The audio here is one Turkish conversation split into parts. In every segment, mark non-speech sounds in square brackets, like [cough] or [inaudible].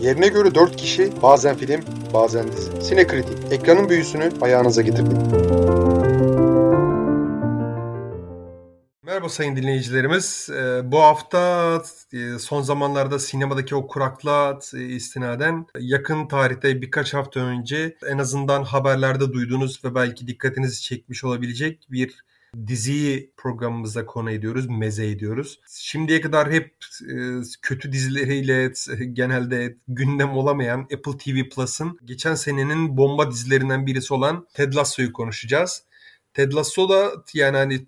Yerine göre 4 kişi bazen film bazen dizi. Sinekritik ekranın büyüsünü ayağınıza getirdik. Merhaba sayın dinleyicilerimiz. Ee, bu hafta e, son zamanlarda sinemadaki o kuraklığa e, istinaden yakın tarihte birkaç hafta önce en azından haberlerde duyduğunuz ve belki dikkatinizi çekmiş olabilecek bir diziyi programımıza konu ediyoruz, meze ediyoruz. Şimdiye kadar hep e, kötü dizileriyle genelde gündem olamayan Apple TV Plus'ın geçen senenin bomba dizilerinden birisi olan Ted Lasso'yu konuşacağız. Ted Lasso da yani hani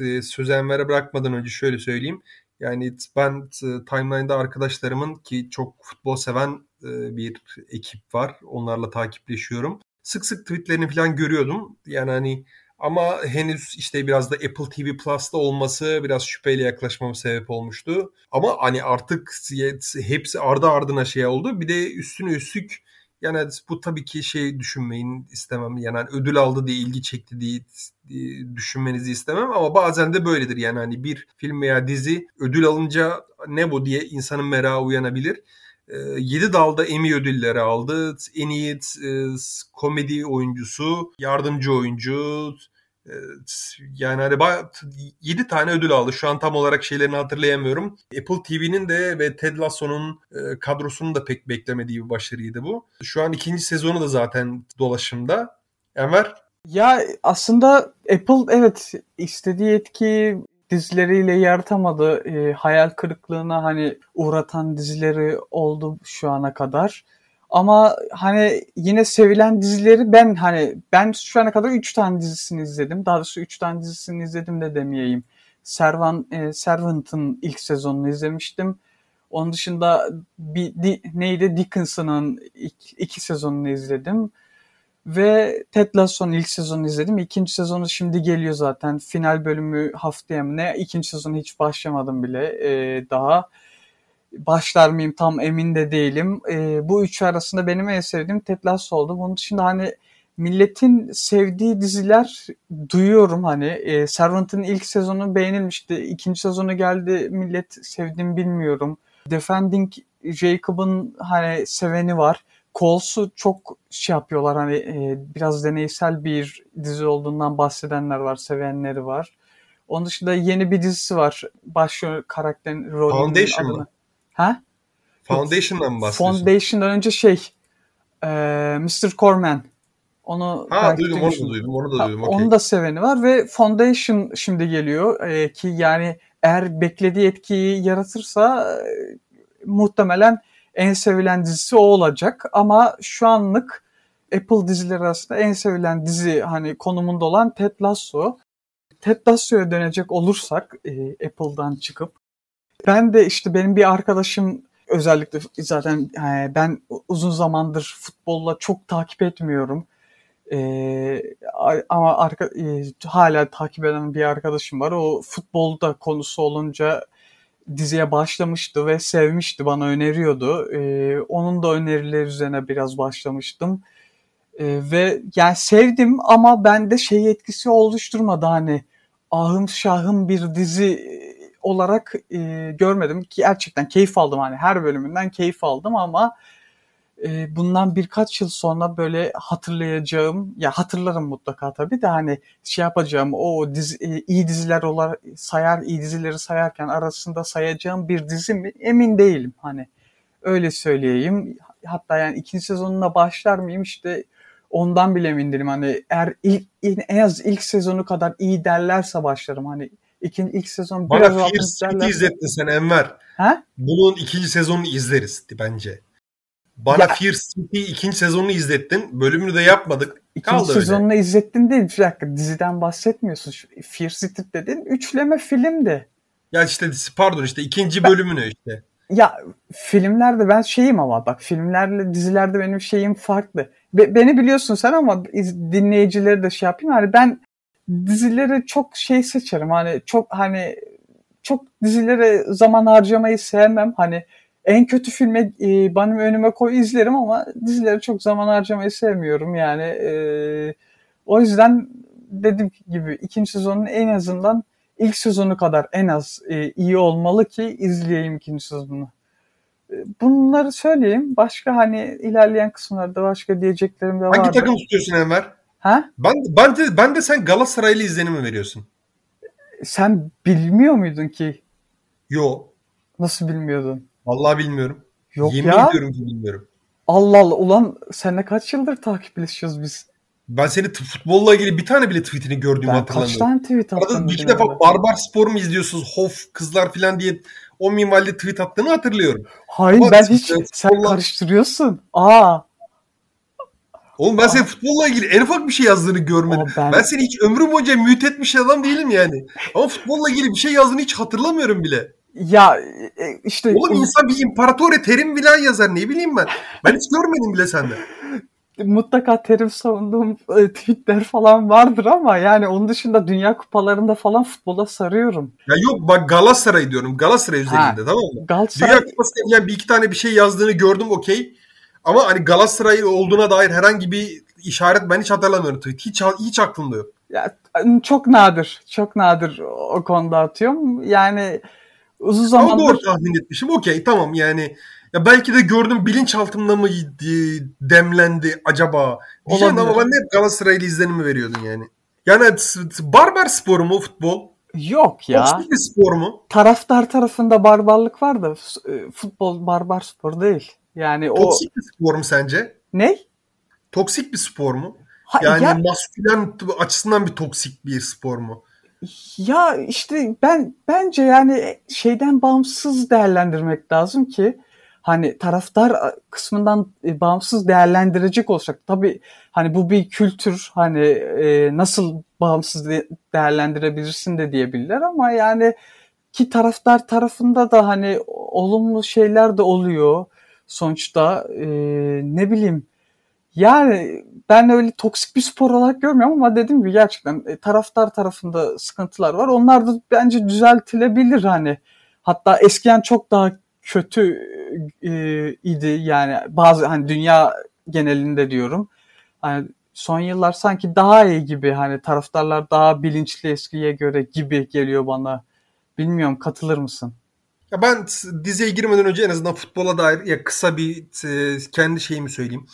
e, söz envere bırakmadan önce şöyle söyleyeyim. Yani ben e, timeline'da arkadaşlarımın ki çok futbol seven e, bir ekip var. Onlarla takipleşiyorum. Sık sık tweetlerini falan görüyordum. Yani hani ama henüz işte biraz da Apple TV Plus'ta olması biraz şüpheyle yaklaşmama sebep olmuştu. Ama hani artık hepsi ardı ardına şey oldu. Bir de üstüne üstlük yani bu tabii ki şey düşünmeyin istemem. Yani hani ödül aldı diye ilgi çekti diye düşünmenizi istemem ama bazen de böyledir. Yani hani bir film veya dizi ödül alınca ne bu diye insanın merakı uyanabilir. 7 dalda Emmy ödülleri aldı. En iyi e, komedi oyuncusu, yardımcı oyuncu, yani hani 7 tane ödül aldı. Şu an tam olarak şeylerini hatırlayamıyorum. Apple TV'nin de ve Ted Lasso'nun e, kadrosunun da pek beklemediği bir başarıydı bu. Şu an ikinci sezonu da zaten dolaşımda. Enver? Ya aslında Apple evet istediği etki dizileriyle yaratamadı. E, hayal kırıklığına hani uğratan dizileri oldu şu ana kadar. Ama hani yine sevilen dizileri ben hani ben şu ana kadar 3 tane dizisini izledim. Daha doğrusu 3 tane dizisini izledim de demeyeyim. Servan, e, Servant'ın ilk sezonunu izlemiştim. Onun dışında bir di, neydi Dickinson'ın ilk, iki sezonunu izledim. Ve Ted Lasso'nun ilk sezonunu izledim. İkinci sezonu şimdi geliyor zaten. Final bölümü haftaya mı ne? İkinci sezonu hiç başlamadım bile e, daha başlar mıyım tam emin de değilim. E, bu üçü arasında benim en sevdiğim Ted Lasso oldu. Bunun dışında hani milletin sevdiği diziler duyuyorum hani e, Servant'ın ilk sezonu beğenilmişti. ikinci sezonu geldi millet sevdiğimi bilmiyorum. Defending Jacob'ın hani seveni var. Coles'u çok şey yapıyorlar hani e, biraz deneysel bir dizi olduğundan bahsedenler var, sevenleri var. Onun dışında yeni bir dizisi var. Başrol karakterin rolünün Foundation adını. mı? Ha? Foundation'dan mı bahsediyorsun? Foundation'dan önce şey e, Mr. Corman. Onu ha duydum onu da duydum onu da duydum. Ha, okay. Onu da seveni var ve Foundation şimdi geliyor e, ki yani eğer beklediği etkiyi yaratırsa e, muhtemelen en sevilen dizisi o olacak ama şu anlık Apple dizileri arasında en sevilen dizi hani konumunda olan Ted Lasso. Ted Lasso'ya dönecek olursak e, Apple'dan çıkıp ben de işte benim bir arkadaşım özellikle zaten e, ben uzun zamandır futbolla çok takip etmiyorum. E, ama arka, e, hala takip eden bir arkadaşım var. O futbolda konusu olunca diziye başlamıştı ve sevmişti, bana öneriyordu. E, onun da önerileri üzerine biraz başlamıştım. E, ve yani sevdim ama bende şey etkisi oluşturmadı hani ahım şahım bir dizi olarak e, görmedim ki gerçekten keyif aldım hani her bölümünden keyif aldım ama e, bundan birkaç yıl sonra böyle hatırlayacağım ya hatırlarım mutlaka tabii de hani şey yapacağım o dizi, e, iyi diziler olarak sayar iyi dizileri sayarken arasında sayacağım bir dizi mi? Emin değilim. Hani öyle söyleyeyim. Hatta yani ikinci sezonuna başlar mıyım? İşte ondan bile emin değilim. Hani eğer ilk en az ilk sezonu kadar iyi derlerse başlarım. Hani İkinci, ilk sezon Bana biraz Fear City izlettin sen Enver. Ha? Bunun ikinci sezonunu izleriz bence. Bana ya, Fear City ikinci sezonunu izlettin. Bölümünü de yapmadık. İkinci Kaldı sezonunu öyle. izlettin değil. Bir dakika diziden bahsetmiyorsun. Fear City dedin. Üçleme filmdi. Ya işte pardon işte ikinci ben, bölümünü işte. Ya filmlerde ben şeyim ama bak filmlerle dizilerde benim şeyim farklı. Be, beni biliyorsun sen ama dinleyicileri de şey yapayım. Yani ben dizileri çok şey seçerim. Hani çok hani çok dizilere zaman harcamayı sevmem. Hani en kötü filme e, benim önüme koy izlerim ama dizileri çok zaman harcamayı sevmiyorum. Yani e, o yüzden dediğim gibi ikinci sezonun en azından ilk sezonu kadar en az e, iyi olmalı ki izleyeyim ikinci sezonunu. Bunları söyleyeyim. Başka hani ilerleyen kısımlarda başka diyeceklerim de var. Hangi takım tutuyorsun Enver? Ha? Ben, ben, de, ben de sen Galatasaraylı izlenimi veriyorsun. Sen bilmiyor muydun ki? Yo. Nasıl bilmiyordun? Vallahi bilmiyorum. Yok Yemin ya. ediyorum ki bilmiyorum. Allah Allah. Ulan seninle kaç yıldır takipleşiyoruz biz? Ben seni futbolla ilgili bir tane bile tweetini gördüğümü Ben hatırlamıyorum. kaç tane tweet attım? Arada bir iki defa barbar spor mu izliyorsunuz? Hof kızlar falan diye o minvalde tweet attığını hatırlıyorum. Hayır Ama ben hiç sen futbolla- karıştırıyorsun. Aa. Oğlum ben senin futbolla ilgili en ufak bir şey yazdığını görmedim. Aa, ben- Ben seni hiç ömrüm boyunca mute etmiş adam değilim yani. Ama futbolla ilgili bir şey yazdığını hiç hatırlamıyorum bile. Ya e, işte Oğlum insan bir imparator terim falan yazar ne bileyim ben. Ben hiç görmedim bile sende. [laughs] mutlaka terim savunduğum e, tweetler falan vardır ama yani onun dışında dünya kupalarında falan futbola sarıyorum. Ya yok bak Galatasaray diyorum. Galatasaray üzerinde tamam mı? Galatasaray Dünya Kupası'nda yani bir iki tane bir şey yazdığını gördüm okey. Ama hani Galatasaray olduğuna dair herhangi bir işaret ben hiç hatırlamıyorum. tweet. Hiç, hiç aklımda yok. ya, çok nadir, çok nadir o konuda atıyorum. Yani uzun Ama zamandır doğru tahmin etmişim. Okey tamam yani. Ya belki de gördüm bilinçaltımda mı demlendi acaba? Diyeceğim ama ben hep Galatasaraylı izlenimi veriyordun yani. Yani barbar sporu mu futbol? yok ya. Toksik bir spor mu? Taraftar tarafında barbarlık var da e, futbol barbar spor değil. Yani o Toksik bir spor mu sence? ne? Toksik bir spor mu? Ha, Yani ya, maskülen açısından bir toksik bir spor mu? Ya işte ben bence yani şeyden bağımsız değerlendirmek lazım ki hani taraftar kısmından e, bağımsız değerlendirecek olsak tabii hani bu bir kültür hani e, nasıl bağımsız de- değerlendirebilirsin de diyebilirler ama yani ki taraftar tarafında da hani olumlu şeyler de oluyor sonuçta. E, ne bileyim yani ben öyle toksik bir spor olarak görmüyorum ama dediğim gibi gerçekten e, taraftar tarafında sıkıntılar var. Onlar da bence düzeltilebilir hani. Hatta eskiden çok daha kötü e, idi yani bazı hani dünya genelinde diyorum. Hani son yıllar sanki daha iyi gibi hani taraftarlar daha bilinçli eskiye göre gibi geliyor bana. Bilmiyorum katılır mısın? Ya ben diziye girmeden önce en azından futbola dair ya kısa bir t- kendi şeyimi söyleyeyim.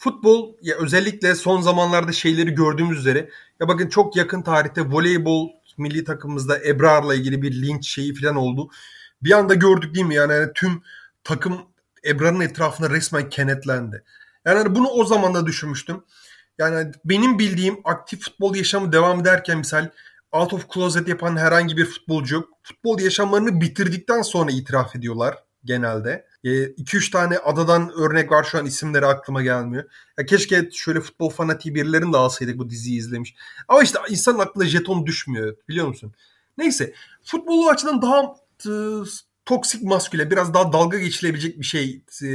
Futbol ya özellikle son zamanlarda şeyleri gördüğümüz üzere ya bakın çok yakın tarihte voleybol milli takımımızda Ebrar'la ilgili bir linç şeyi falan oldu. Bir anda gördük değil mi yani, yani tüm takım Ebrar'ın etrafında resmen kenetlendi. Yani hani bunu o zaman da düşünmüştüm. Yani benim bildiğim aktif futbol yaşamı devam ederken misal out of closet yapan herhangi bir futbolcu. Futbol yaşamlarını bitirdikten sonra itiraf ediyorlar genelde. 2-3 tane adadan örnek var şu an isimleri aklıma gelmiyor. Ya keşke şöyle futbol fanatiği birilerini de alsaydık bu diziyi izlemiş. Ama işte insanın aklına jeton düşmüyor biliyor musun? Neyse futbolu açıdan daha e, toksik masküle biraz daha dalga geçilebilecek bir şey e,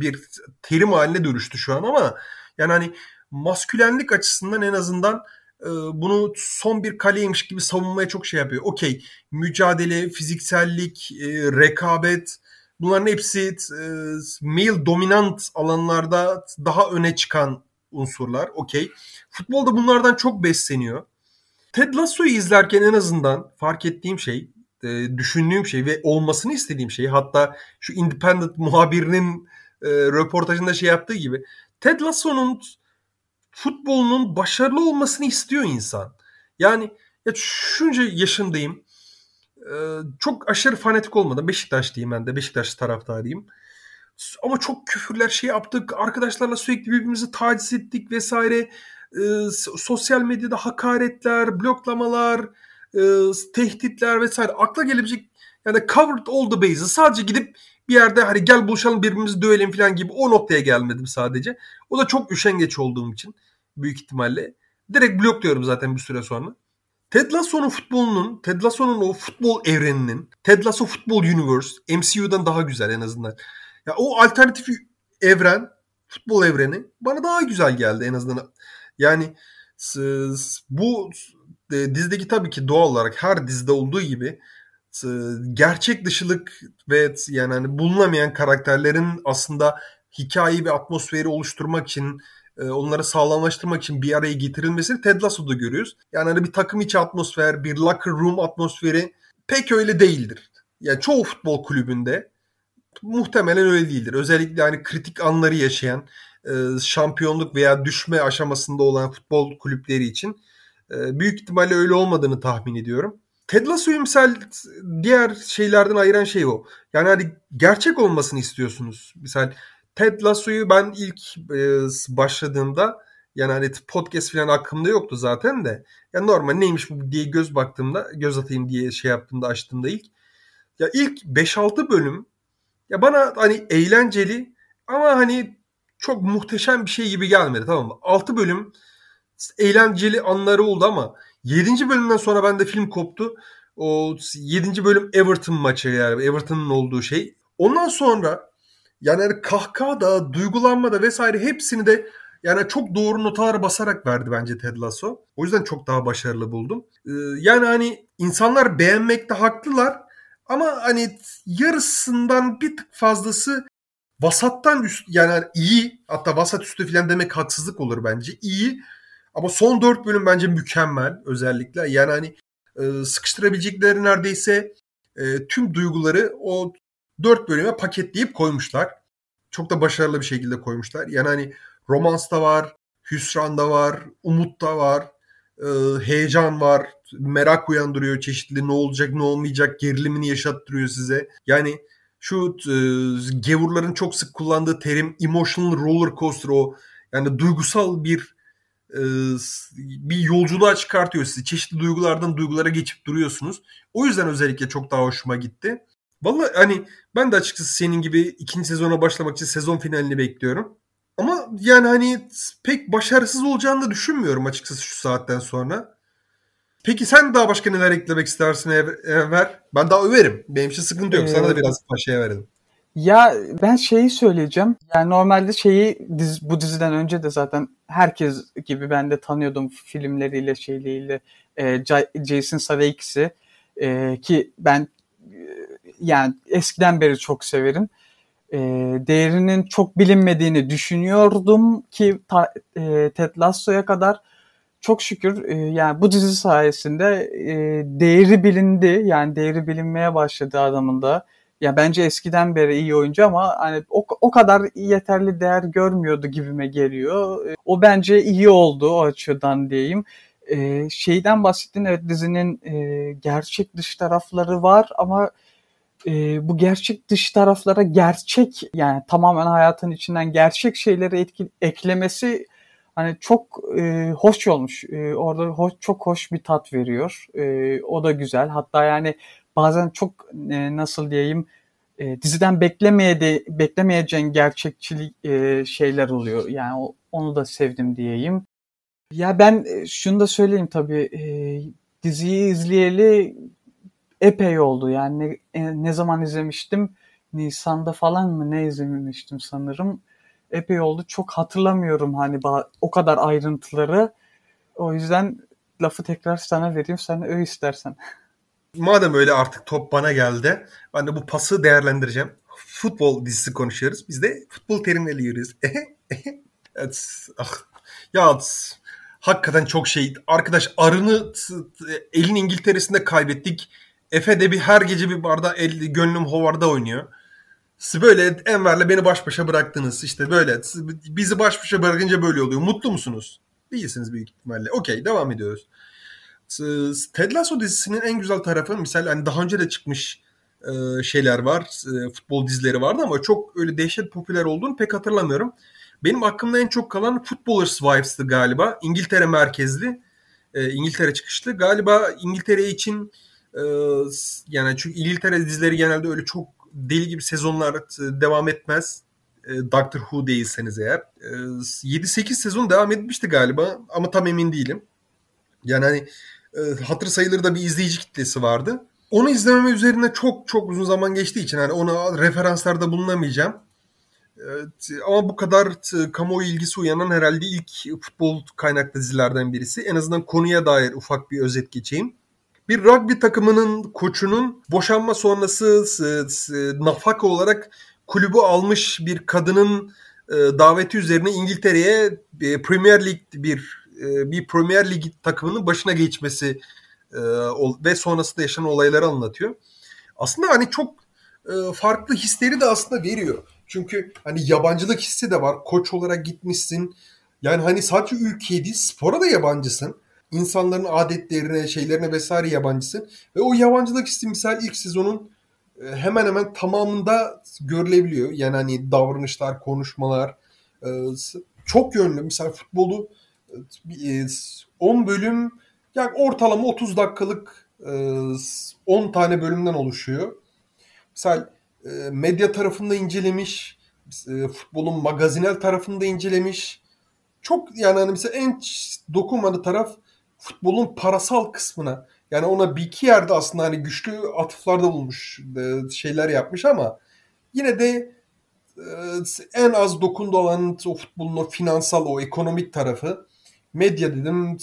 bir terim haline dönüştü şu an ama yani hani maskülenlik açısından en azından e, bunu son bir kaleymiş gibi savunmaya çok şey yapıyor. Okey mücadele, fiziksellik, rekabet bunların hepsi e, male dominant alanlarda daha öne çıkan unsurlar. Okey. Futbolda bunlardan çok besleniyor. Ted Lasso'yu izlerken en azından fark ettiğim şey, e, düşündüğüm şey ve olmasını istediğim şey hatta şu Independent muhabirinin e, röportajında şey yaptığı gibi Ted Lasso'nun futbolunun başarılı olmasını istiyor insan. Yani ya şunca yaşındayım. Ee, çok aşırı fanatik olmadan Beşiktaşlıyım ben de. Beşiktaş taraftarıyım. Ama çok küfürler şey yaptık. Arkadaşlarla sürekli birbirimizi taciz ettik vesaire. Ee, sosyal medyada hakaretler, bloklamalar, e, tehditler vesaire. Akla gelebilecek yani covered all the bases. Sadece gidip bir yerde hani gel buluşalım birbirimizi dövelim falan gibi o noktaya gelmedim sadece. O da çok üşengeç olduğum için büyük ihtimalle. Direkt blokluyorum zaten bir süre sonra. Ted Lasso'nun futbolunun, Ted Lasso'nun o futbol evreninin, Ted Lasso Football Universe MCU'dan daha güzel en azından. Ya o alternatif evren, futbol evreni bana daha güzel geldi en azından. Yani bu e, dizideki tabii ki doğal olarak her dizide olduğu gibi gerçek dışılık ve yani hani bulunamayan karakterlerin aslında hikayeyi ve atmosferi oluşturmak için onları sağlamlaştırmak için bir araya getirilmesini Ted Lasso'da görüyoruz. Yani hani bir takım içi atmosfer, bir locker room atmosferi pek öyle değildir. Yani çoğu futbol kulübünde muhtemelen öyle değildir. Özellikle hani kritik anları yaşayan, e, şampiyonluk veya düşme aşamasında olan futbol kulüpleri için e, büyük ihtimalle öyle olmadığını tahmin ediyorum. Ted Lasso'yu diğer şeylerden ayıran şey o. Yani hani gerçek olmasını istiyorsunuz. Misal Ted Lasso'yu ben ilk e, başladığımda yani hani podcast falan aklımda yoktu zaten de. Ya normal neymiş bu diye göz baktığımda, göz atayım diye şey yaptığımda açtığımda ilk. Ya ilk 5-6 bölüm ya bana hani eğlenceli ama hani çok muhteşem bir şey gibi gelmedi tamam mı? 6 bölüm eğlenceli anları oldu ama 7. bölümden sonra bende film koptu. O 7. bölüm Everton maçı yani Everton'ın olduğu şey. Ondan sonra yani hani kahkaha da duygulanma da vesaire hepsini de yani çok doğru notalar basarak verdi bence Ted Lasso. O yüzden çok daha başarılı buldum. Ee, yani hani insanlar beğenmekte haklılar ama hani yarısından bir tık fazlası vasattan üst yani iyi hatta vasat üstü falan demek haksızlık olur bence. İyi ama son dört bölüm bence mükemmel özellikle. Yani hani e, sıkıştırabilecekleri neredeyse e, tüm duyguları o dört bölüme paketleyip koymuşlar. Çok da başarılı bir şekilde koymuşlar. Yani hani romans da var, hüsran da var, umut da var, e, heyecan var, merak uyandırıyor çeşitli ne olacak ne olmayacak gerilimini yaşattırıyor size. Yani şu e, gevurların çok sık kullandığı terim emotional roller coaster o yani duygusal bir e, bir yolculuğa çıkartıyor sizi. Çeşitli duygulardan duygulara geçip duruyorsunuz. O yüzden özellikle çok daha hoşuma gitti. Vallahi hani ben de açıkçası senin gibi ikinci sezona başlamak için sezon finalini bekliyorum. Ama yani hani pek başarısız olacağını da düşünmüyorum açıkçası şu saatten sonra. Peki sen daha başka neler eklemek istersin Enver? Ben daha överim. Benim için sıkıntı yok. Sana da ee, biraz başaya verelim. Ya ben şeyi söyleyeceğim. Yani normalde şeyi diz, bu diziden önce de zaten herkes gibi ben de tanıyordum filmleriyle şeyliyle e, Jason Sudeikis'i e, ki ben yani eskiden beri çok severim. E, değerinin çok bilinmediğini düşünüyordum ki ta, e, Ted Lasso'ya kadar çok şükür e, yani bu dizi sayesinde e, değeri bilindi. Yani değeri bilinmeye başladı adamın da. Ya bence eskiden beri iyi oyuncu ama hani o, o kadar yeterli değer görmüyordu gibime geliyor. E, o bence iyi oldu o açıdan diyeyim. E, şeyden bahsettin evet dizinin e, gerçek dış tarafları var ama e, bu gerçek dış taraflara gerçek yani tamamen hayatın içinden gerçek şeyleri etki, eklemesi hani çok e, hoş olmuş. E, orada hoş, çok hoş bir tat veriyor. E, o da güzel. Hatta yani bazen çok e, nasıl diyeyim e, diziden beklemeye de beklemeyeceğin gerçekçilik e, şeyler oluyor. Yani o, onu da sevdim diyeyim. Ya ben e, şunu da söyleyeyim tabii e, diziyi izleyeli epey oldu. Yani ne, e, ne zaman izlemiştim? Nisan'da falan mı ne izlemiştim sanırım epey oldu. Çok hatırlamıyorum hani o kadar ayrıntıları. O yüzden lafı tekrar sana vereyim. Sen öyle istersen. Madem öyle artık top bana geldi. Ben de bu pası değerlendireceğim. Futbol dizisi konuşuyoruz. Biz de futbol terimleri yürüyoruz. evet, [laughs] ah, ya hakikaten çok şey. Arkadaş arını elin İngiltere'sinde kaybettik. Efe de bir her gece bir barda el, gönlüm hovarda oynuyor. Siz böyle Enver'le beni baş başa bıraktınız. İşte böyle. Bizi baş başa bırakınca böyle oluyor. Mutlu musunuz? Değilsiniz büyük ihtimalle. Okey devam ediyoruz. Ted Lasso dizisinin en güzel tarafı misal hani daha önce de çıkmış e, şeyler var. E, futbol dizileri vardı ama çok öyle dehşet popüler olduğunu pek hatırlamıyorum. Benim aklımda en çok kalan Footballers Wives'tı galiba. İngiltere merkezli. E, İngiltere çıkışlı. Galiba İngiltere için yani çünkü İngiltere dizileri genelde öyle çok deli gibi sezonlar e, devam etmez. E, Doctor Who değilseniz eğer. 7-8 e, sezon devam etmişti galiba ama tam emin değilim. Yani hani hatır sayılır da bir izleyici kitlesi vardı. Onu izlememe üzerine çok çok uzun zaman geçtiği için hani ona referanslarda bulunamayacağım. ama bu kadar kamuoyu ilgisi uyanan herhalde ilk futbol kaynaklı dizilerden birisi. En azından konuya dair ufak bir özet geçeyim bir rugby takımının koçunun boşanma sonrası nafaka olarak kulübü almış bir kadının e, daveti üzerine İngiltere'ye e, Premier Lig bir e, bir Premier Lig takımının başına geçmesi ve sonrasında yaşanan olayları anlatıyor. Aslında hani çok e, farklı hisleri de aslında veriyor. Çünkü hani yabancılık hissi de var. Koç olarak gitmişsin. Yani hani sadece ülkeye değil spora da yabancısın. İnsanların adetlerine, şeylerine vesaire yabancısın. Ve o yabancılık hissi misal ilk sezonun e, hemen hemen tamamında görülebiliyor. Yani hani davranışlar, konuşmalar e, çok yönlü. Mesela futbolu 10 bölüm yani ortalama 30 dakikalık 10 tane bölümden oluşuyor. Mesela medya tarafında incelemiş, futbolun magazinel tarafında incelemiş. Çok yani hani mesela en dokunmadığı taraf futbolun parasal kısmına. Yani ona bir iki yerde aslında hani güçlü atıflarda bulmuş şeyler yapmış ama yine de en az dokundu olan o futbolun o finansal o ekonomik tarafı medya dedim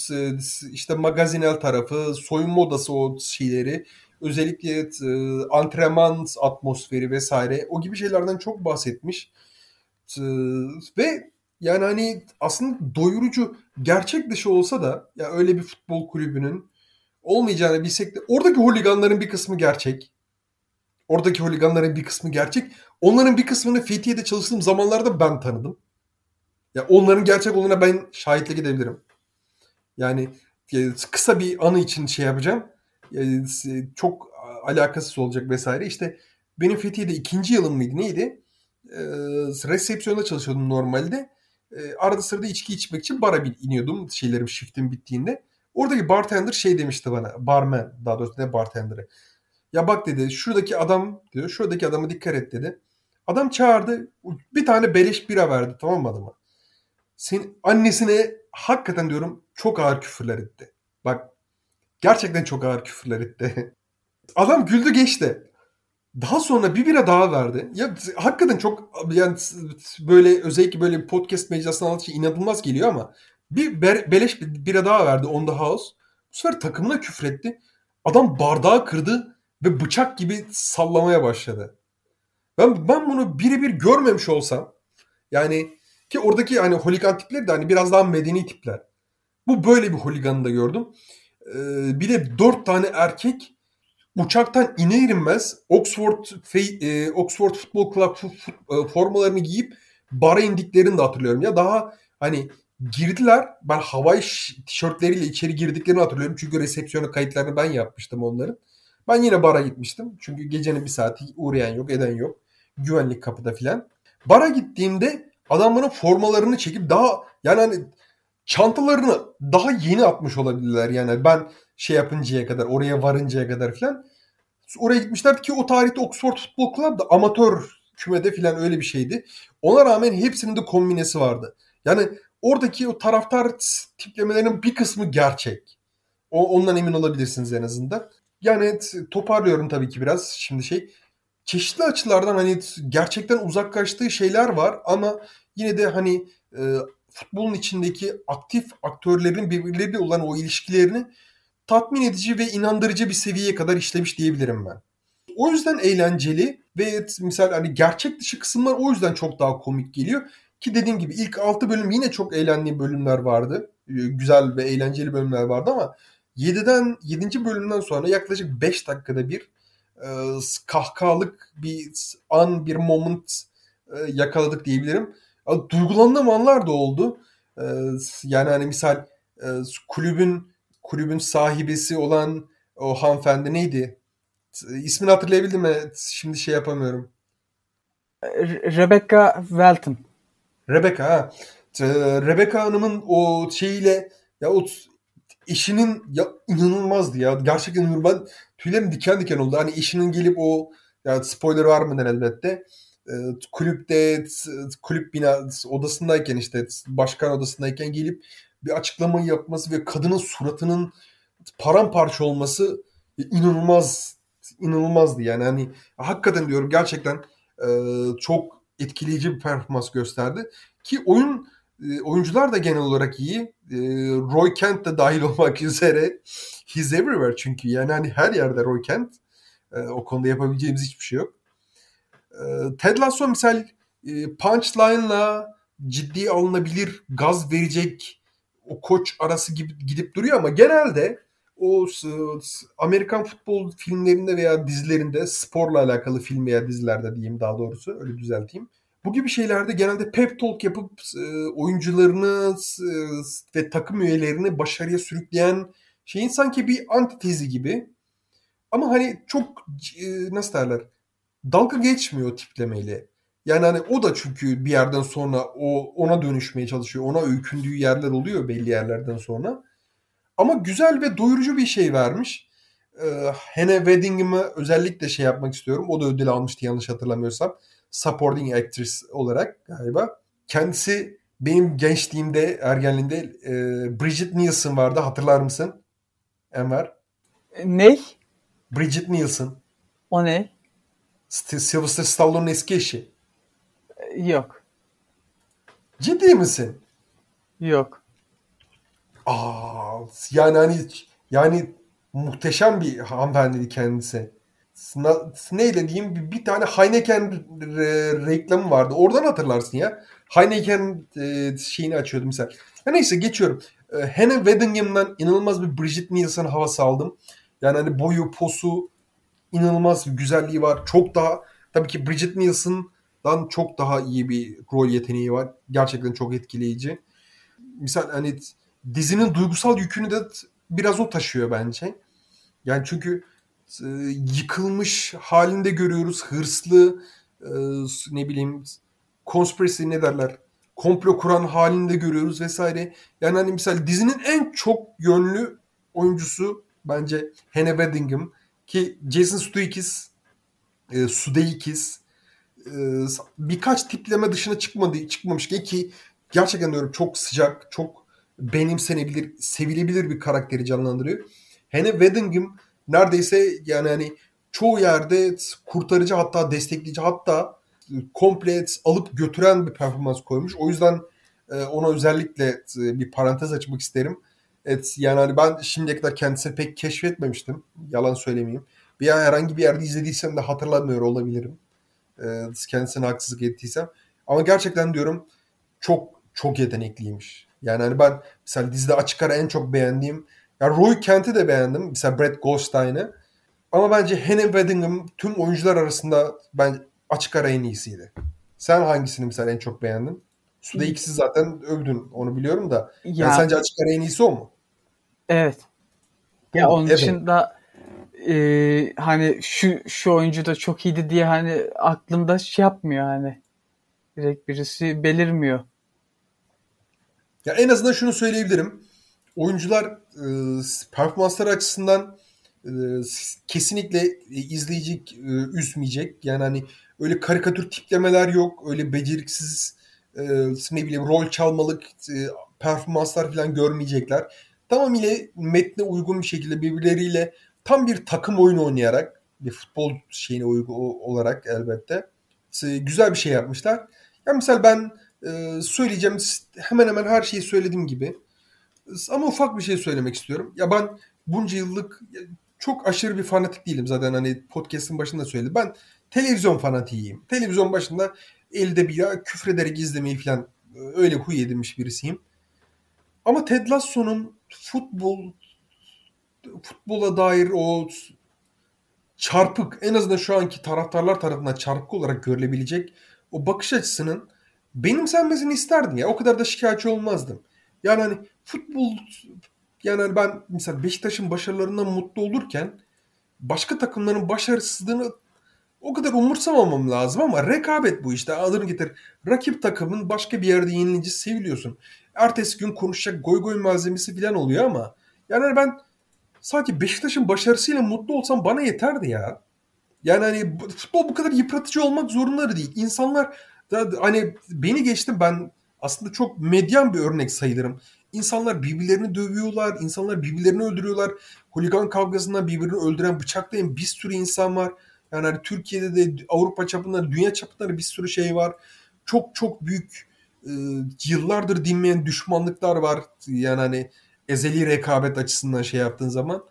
işte magazinel tarafı soyunma odası o şeyleri özellikle e, antrenman atmosferi vesaire o gibi şeylerden çok bahsetmiş ve yani hani aslında doyurucu gerçek dışı olsa da ya öyle bir futbol kulübünün olmayacağını bilsek de oradaki holiganların bir kısmı gerçek. Oradaki holiganların bir kısmı gerçek. Onların bir kısmını Fethiye'de çalıştığım zamanlarda ben tanıdım. Ya onların gerçek olduğuna ben şahitlik edebilirim. Yani e, kısa bir anı için şey yapacağım. E, çok alakasız olacak vesaire. İşte benim Fethiye'de ikinci yılım mıydı neydi? E, resepsiyonda çalışıyordum normalde. Arada sırada içki içmek için bara iniyordum şeylerim shiftim bittiğinde. Oradaki bartender şey demişti bana. Barman daha doğrusu ne bartender'ı. Ya bak dedi şuradaki adam diyor. Şuradaki adama dikkat et dedi. Adam çağırdı. Bir tane beleş bira verdi tamam mı adama? Senin annesine hakikaten diyorum çok ağır küfürler etti. Bak gerçekten çok ağır küfürler etti. [laughs] Adam güldü geçti. Daha sonra bir bira daha verdi. Ya hakikaten çok yani böyle özellikle böyle podcast mecrasına anlatınca inanılmaz geliyor ama bir be- beleş bir bira daha verdi on the house. Bu sefer takımına küfretti. Adam bardağı kırdı ve bıçak gibi sallamaya başladı. Ben ben bunu birebir görmemiş olsam yani ki oradaki hani holigan tipleri de hani biraz daha medeni tipler. Bu böyle bir holiganı da gördüm. Ee, bir de dört tane erkek uçaktan iner inmez Oxford e, Oxford Football Club e, formalarını giyip bara indiklerini de hatırlıyorum. Ya daha hani girdiler. Ben havai tişörtleriyle içeri girdiklerini hatırlıyorum. Çünkü resepsiyona kayıtlarını ben yapmıştım onların. Ben yine bara gitmiştim. Çünkü gecenin bir saati uğrayan yok, eden yok. Güvenlik kapıda filan. Bara gittiğimde adamların formalarını çekip daha yani hani çantalarını daha yeni atmış olabilirler. Yani ben şey yapıncaya kadar, oraya varıncaya kadar filan. Oraya gitmişler ki o tarihte Oxford Football Club da amatör kümede filan öyle bir şeydi. Ona rağmen hepsinin de kombinesi vardı. Yani oradaki o taraftar tiplemelerinin bir kısmı gerçek. O, ondan emin olabilirsiniz en azından. Yani toparlıyorum tabii ki biraz şimdi şey. Çeşitli açılardan hani gerçekten uzaklaştığı şeyler var ama yine de hani e, futbolun içindeki aktif aktörlerin birbirleriyle olan o ilişkilerini tatmin edici ve inandırıcı bir seviyeye kadar işlemiş diyebilirim ben. O yüzden eğlenceli ve misal hani gerçek dışı kısımlar o yüzden çok daha komik geliyor. Ki dediğim gibi ilk 6 bölüm yine çok eğlendiğim bölümler vardı. Ee, güzel ve eğlenceli bölümler vardı ama 7'den 7. bölümden sonra yaklaşık 5 dakikada bir e, kahkahalık bir an, bir moment e, yakaladık diyebilirim. Duygulandığım anlar da oldu. E, yani hani misal e, kulübün kulübün sahibesi olan o hanımefendi neydi? İsmini hatırlayabildim mi? Şimdi şey yapamıyorum. Rebecca Welton. Rebecca ha. Rebecca Hanım'ın o şeyiyle ya o eşinin ya inanılmazdı ya. Gerçekten inanılmaz. Ben tüylerim diken diken oldu. Hani eşinin gelip o ya spoiler var mı elbette. E, kulüpte kulüp bina odasındayken işte başkan odasındayken gelip bir açıklama yapması ve kadının suratının paramparça olması inanılmaz inanılmazdı. Yani hani hakikaten diyorum gerçekten e, çok etkileyici bir performans gösterdi. Ki oyun e, oyuncular da genel olarak iyi. E, Roy Kent de dahil [laughs] olmak üzere he's everywhere çünkü. Yani hani her yerde Roy Kent. E, o konuda yapabileceğimiz hiçbir şey yok. E, Ted Lasso misal e, punchline'la ciddi alınabilir gaz verecek o koç arası gibi gidip duruyor ama genelde o Amerikan futbol filmlerinde veya dizilerinde sporla alakalı film veya dizilerde diyeyim daha doğrusu öyle düzelteyim. Bu gibi şeylerde genelde pep talk yapıp oyuncularını ve takım üyelerini başarıya sürükleyen şeyin sanki bir antitezi gibi. Ama hani çok nasıl derler dalga geçmiyor tiplemeyle. Yani hani o da çünkü bir yerden sonra o ona dönüşmeye çalışıyor. Ona öykündüğü yerler oluyor belli yerlerden sonra. Ama güzel ve doyurucu bir şey vermiş. Ee, Hene Weddingham'ı özellikle şey yapmak istiyorum. O da ödül almıştı yanlış hatırlamıyorsam. Supporting Actress olarak galiba. Kendisi benim gençliğimde, ergenliğimde e, Bridget Nielsen vardı. Hatırlar mısın? Enver. Ney? Bridget Nielsen. O ne? Sylvester Stallone'un eski eşi. Yok. Ciddi misin? Yok. Aa, yani hani yani muhteşem bir hanımefendi kendisi. Neyle diyeyim bir, bir tane Heineken re- reklamı vardı. Oradan hatırlarsın ya. Heineken e, şeyini açıyordum mesela. Ya neyse geçiyorum. E, Hannah Weddingham'dan inanılmaz bir Bridget Nielsen havası aldım. Yani hani boyu, posu inanılmaz bir güzelliği var. Çok daha tabii ki Bridget Nielsen'dan çok daha iyi bir rol yeteneği var. Gerçekten çok etkileyici. Misal hani dizinin duygusal yükünü de biraz o taşıyor bence. Yani çünkü e, yıkılmış halinde görüyoruz. Hırslı e, ne bileyim conspiracy ne derler? Komplo kuran halinde görüyoruz vesaire. Yani hani misal dizinin en çok yönlü oyuncusu bence Hannah Weddingham ki Jason Sudeikis e, Sudeikis e, birkaç tipleme dışına çıkmadı çıkmamış ki gerçekten diyorum çok sıcak, çok benimsenebilir, sevilebilir bir karakteri canlandırıyor. Hene Weddingham neredeyse yani hani çoğu yerde kurtarıcı hatta destekleyici hatta komple alıp götüren bir performans koymuş. O yüzden e, ona özellikle e, bir parantez açmak isterim. Evet, yani hani ben şimdiye kadar kendisini pek keşfetmemiştim. Yalan söylemeyeyim. Bir herhangi bir yerde izlediysem de hatırlamıyor olabilirim. E, kendisine haksızlık ettiysem. Ama gerçekten diyorum çok çok yetenekliymiş. Yani hani ben mesela dizide açık ara en çok beğendiğim ya Roy Kent'i de beğendim. Mesela Brett Goldstein'ı. Ama bence Henry Weddingham tüm oyuncular arasında ben açık ara en iyisiydi. Sen hangisini mesela en çok beğendin? Suda ikisi zaten övdün onu biliyorum da. Ya, yani sence açık ara en iyisi o mu? Evet. Ya onun evet. dışında e, hani şu şu oyuncu da çok iyiydi diye hani aklımda şey yapmıyor hani. Direkt birisi belirmiyor. Ya en azından şunu söyleyebilirim. Oyuncular e, performansları açısından e, kesinlikle izleyici e, üzmeyecek. Yani hani öyle karikatür tiplemeler yok. Öyle beceriksiz e, ne bileyim rol çalmalık e, performanslar falan görmeyecekler. Tamamıyla metne uygun bir şekilde birbirleriyle tam bir takım oyunu oynayarak bir futbol şeyine uygun olarak elbette güzel bir şey yapmışlar. Yani mesela ben ee, söyleyeceğim hemen hemen her şeyi söylediğim gibi. Ama ufak bir şey söylemek istiyorum. Ya ben bunca yıllık çok aşırı bir fanatik değilim zaten hani podcast'ın başında söyledim. Ben televizyon fanatiyim. Televizyon başında elde bir ya küfrederek izlemeyi falan e, öyle huy edinmiş birisiyim. Ama Ted Lasso'nun futbol futbola dair o çarpık en azından şu anki taraftarlar tarafından çarpık olarak görülebilecek o bakış açısının benimsenmesini isterdim ya. O kadar da şikayetçi olmazdım. Yani hani futbol yani hani ben mesela Beşiktaş'ın başarılarından mutlu olurken başka takımların başarısızlığını o kadar umursamamam lazım ama rekabet bu işte. Adını getir. Rakip takımın başka bir yerde yenilince seviliyorsun. Ertesi gün konuşacak goy goy malzemesi falan oluyor ama yani hani ben sanki Beşiktaş'ın başarısıyla mutlu olsam bana yeterdi ya. Yani hani futbol bu kadar yıpratıcı olmak zorunda değil. İnsanlar hani beni geçtim ben aslında çok medyan bir örnek sayılırım. İnsanlar birbirlerini dövüyorlar, insanlar birbirlerini öldürüyorlar. Holigan kavgasında birbirini öldüren, bıçaklayan bir sürü insan var. Yani hani Türkiye'de de Avrupa çapında, dünya çapında bir sürü şey var. Çok çok büyük e, yıllardır dinmeyen düşmanlıklar var. Yani hani ezeli rekabet açısından şey yaptığın zaman.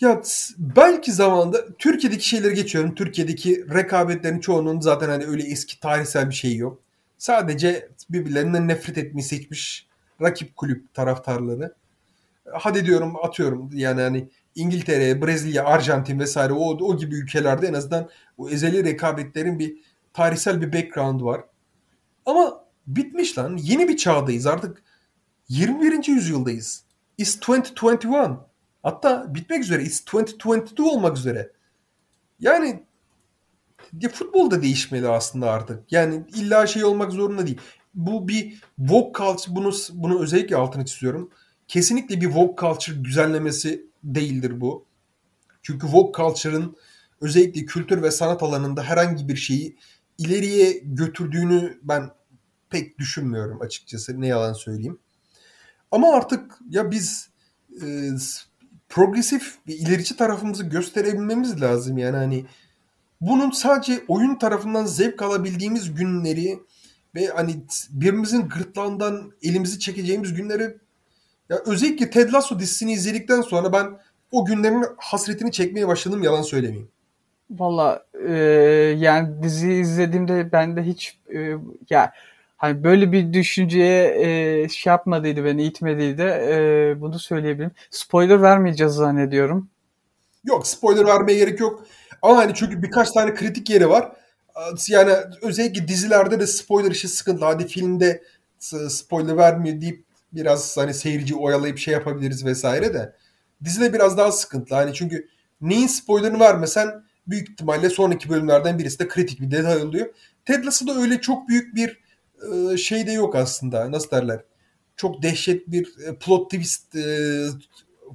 Ya belki zamanda Türkiye'deki şeyleri geçiyorum. Türkiye'deki rekabetlerin çoğunun zaten hani öyle eski tarihsel bir şey yok. Sadece birbirlerinden nefret etmeyi seçmiş rakip kulüp taraftarları. hadi diyorum atıyorum yani hani İngiltere, Brezilya, Arjantin vesaire o, o gibi ülkelerde en azından o ezeli rekabetlerin bir tarihsel bir background var. Ama bitmiş lan. Yeni bir çağdayız. Artık 21. yüzyıldayız. It's 2021. Hatta bitmek üzere. It's 2022 olmak üzere. Yani ya futbol da değişmeli aslında artık. Yani illa şey olmak zorunda değil. Bu bir woke culture bunu bunu özellikle altını çiziyorum. Kesinlikle bir woke culture düzenlemesi değildir bu. Çünkü woke culture'ın özellikle kültür ve sanat alanında herhangi bir şeyi ileriye götürdüğünü ben pek düşünmüyorum açıkçası. Ne yalan söyleyeyim. Ama artık ya biz e, progresif ve ilerici tarafımızı gösterebilmemiz lazım. Yani hani bunun sadece oyun tarafından zevk alabildiğimiz günleri ve hani birimizin gırtlağından elimizi çekeceğimiz günleri ya özellikle Ted Lasso dizisini izledikten sonra ben o günlerin hasretini çekmeye başladım yalan söylemeyeyim. Valla e, yani dizi izlediğimde ben de hiç e, ya hani böyle bir düşünceye e, şey yapmadıydı beni itmediydi e, bunu söyleyebilirim. Spoiler vermeyeceğiz zannediyorum. Yok spoiler vermeye gerek yok. Ama hani çünkü birkaç tane kritik yeri var. Yani özellikle dizilerde de spoiler işi sıkıntı. Hadi filmde spoiler vermiyor deyip biraz hani seyirci oyalayıp şey yapabiliriz vesaire de. Dizide biraz daha sıkıntı. Hani çünkü neyin spoilerını vermesen büyük ihtimalle sonraki bölümlerden birisi de kritik bir detay oluyor. Ted Lasso'da öyle çok büyük bir e, şey de yok aslında. Nasıl derler? Çok dehşet bir e, plot twist e,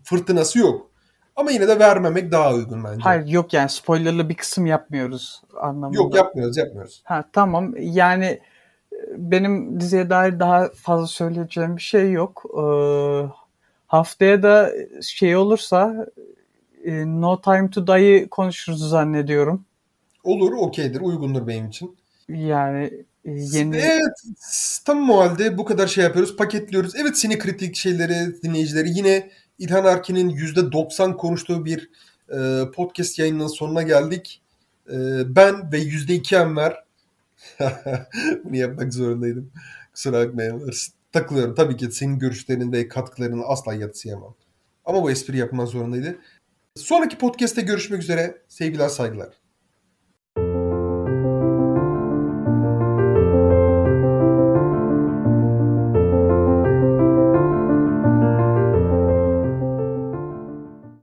fırtınası yok. Ama yine de vermemek daha uygun bence. Hayır yok yani spoilerlı bir kısım yapmıyoruz anlamında. Yok yapmıyoruz yapmıyoruz. Ha tamam yani benim diziye dair daha fazla söyleyeceğim bir şey yok. Ee, haftaya da şey olursa e, No Time to Die'yi konuşuruz zannediyorum. Olur, okeydir, uygundur benim için. Yani e, yeni... Evet, tam o halde bu kadar şey yapıyoruz, paketliyoruz. Evet, seni kritik şeyleri, dinleyicileri yine İlhan Arkin'in %90 konuştuğu bir e, podcast yayınının sonuna geldik. E, ben ve %2 Enver [laughs] bunu yapmak zorundaydım. Kusura bakmayın. Takılıyorum. Tabii ki senin görüşlerin ve katkılarını asla yatsıyamam. Ama bu espri yapmak zorundaydı. Sonraki podcast'te görüşmek üzere. Sevgiler, saygılar.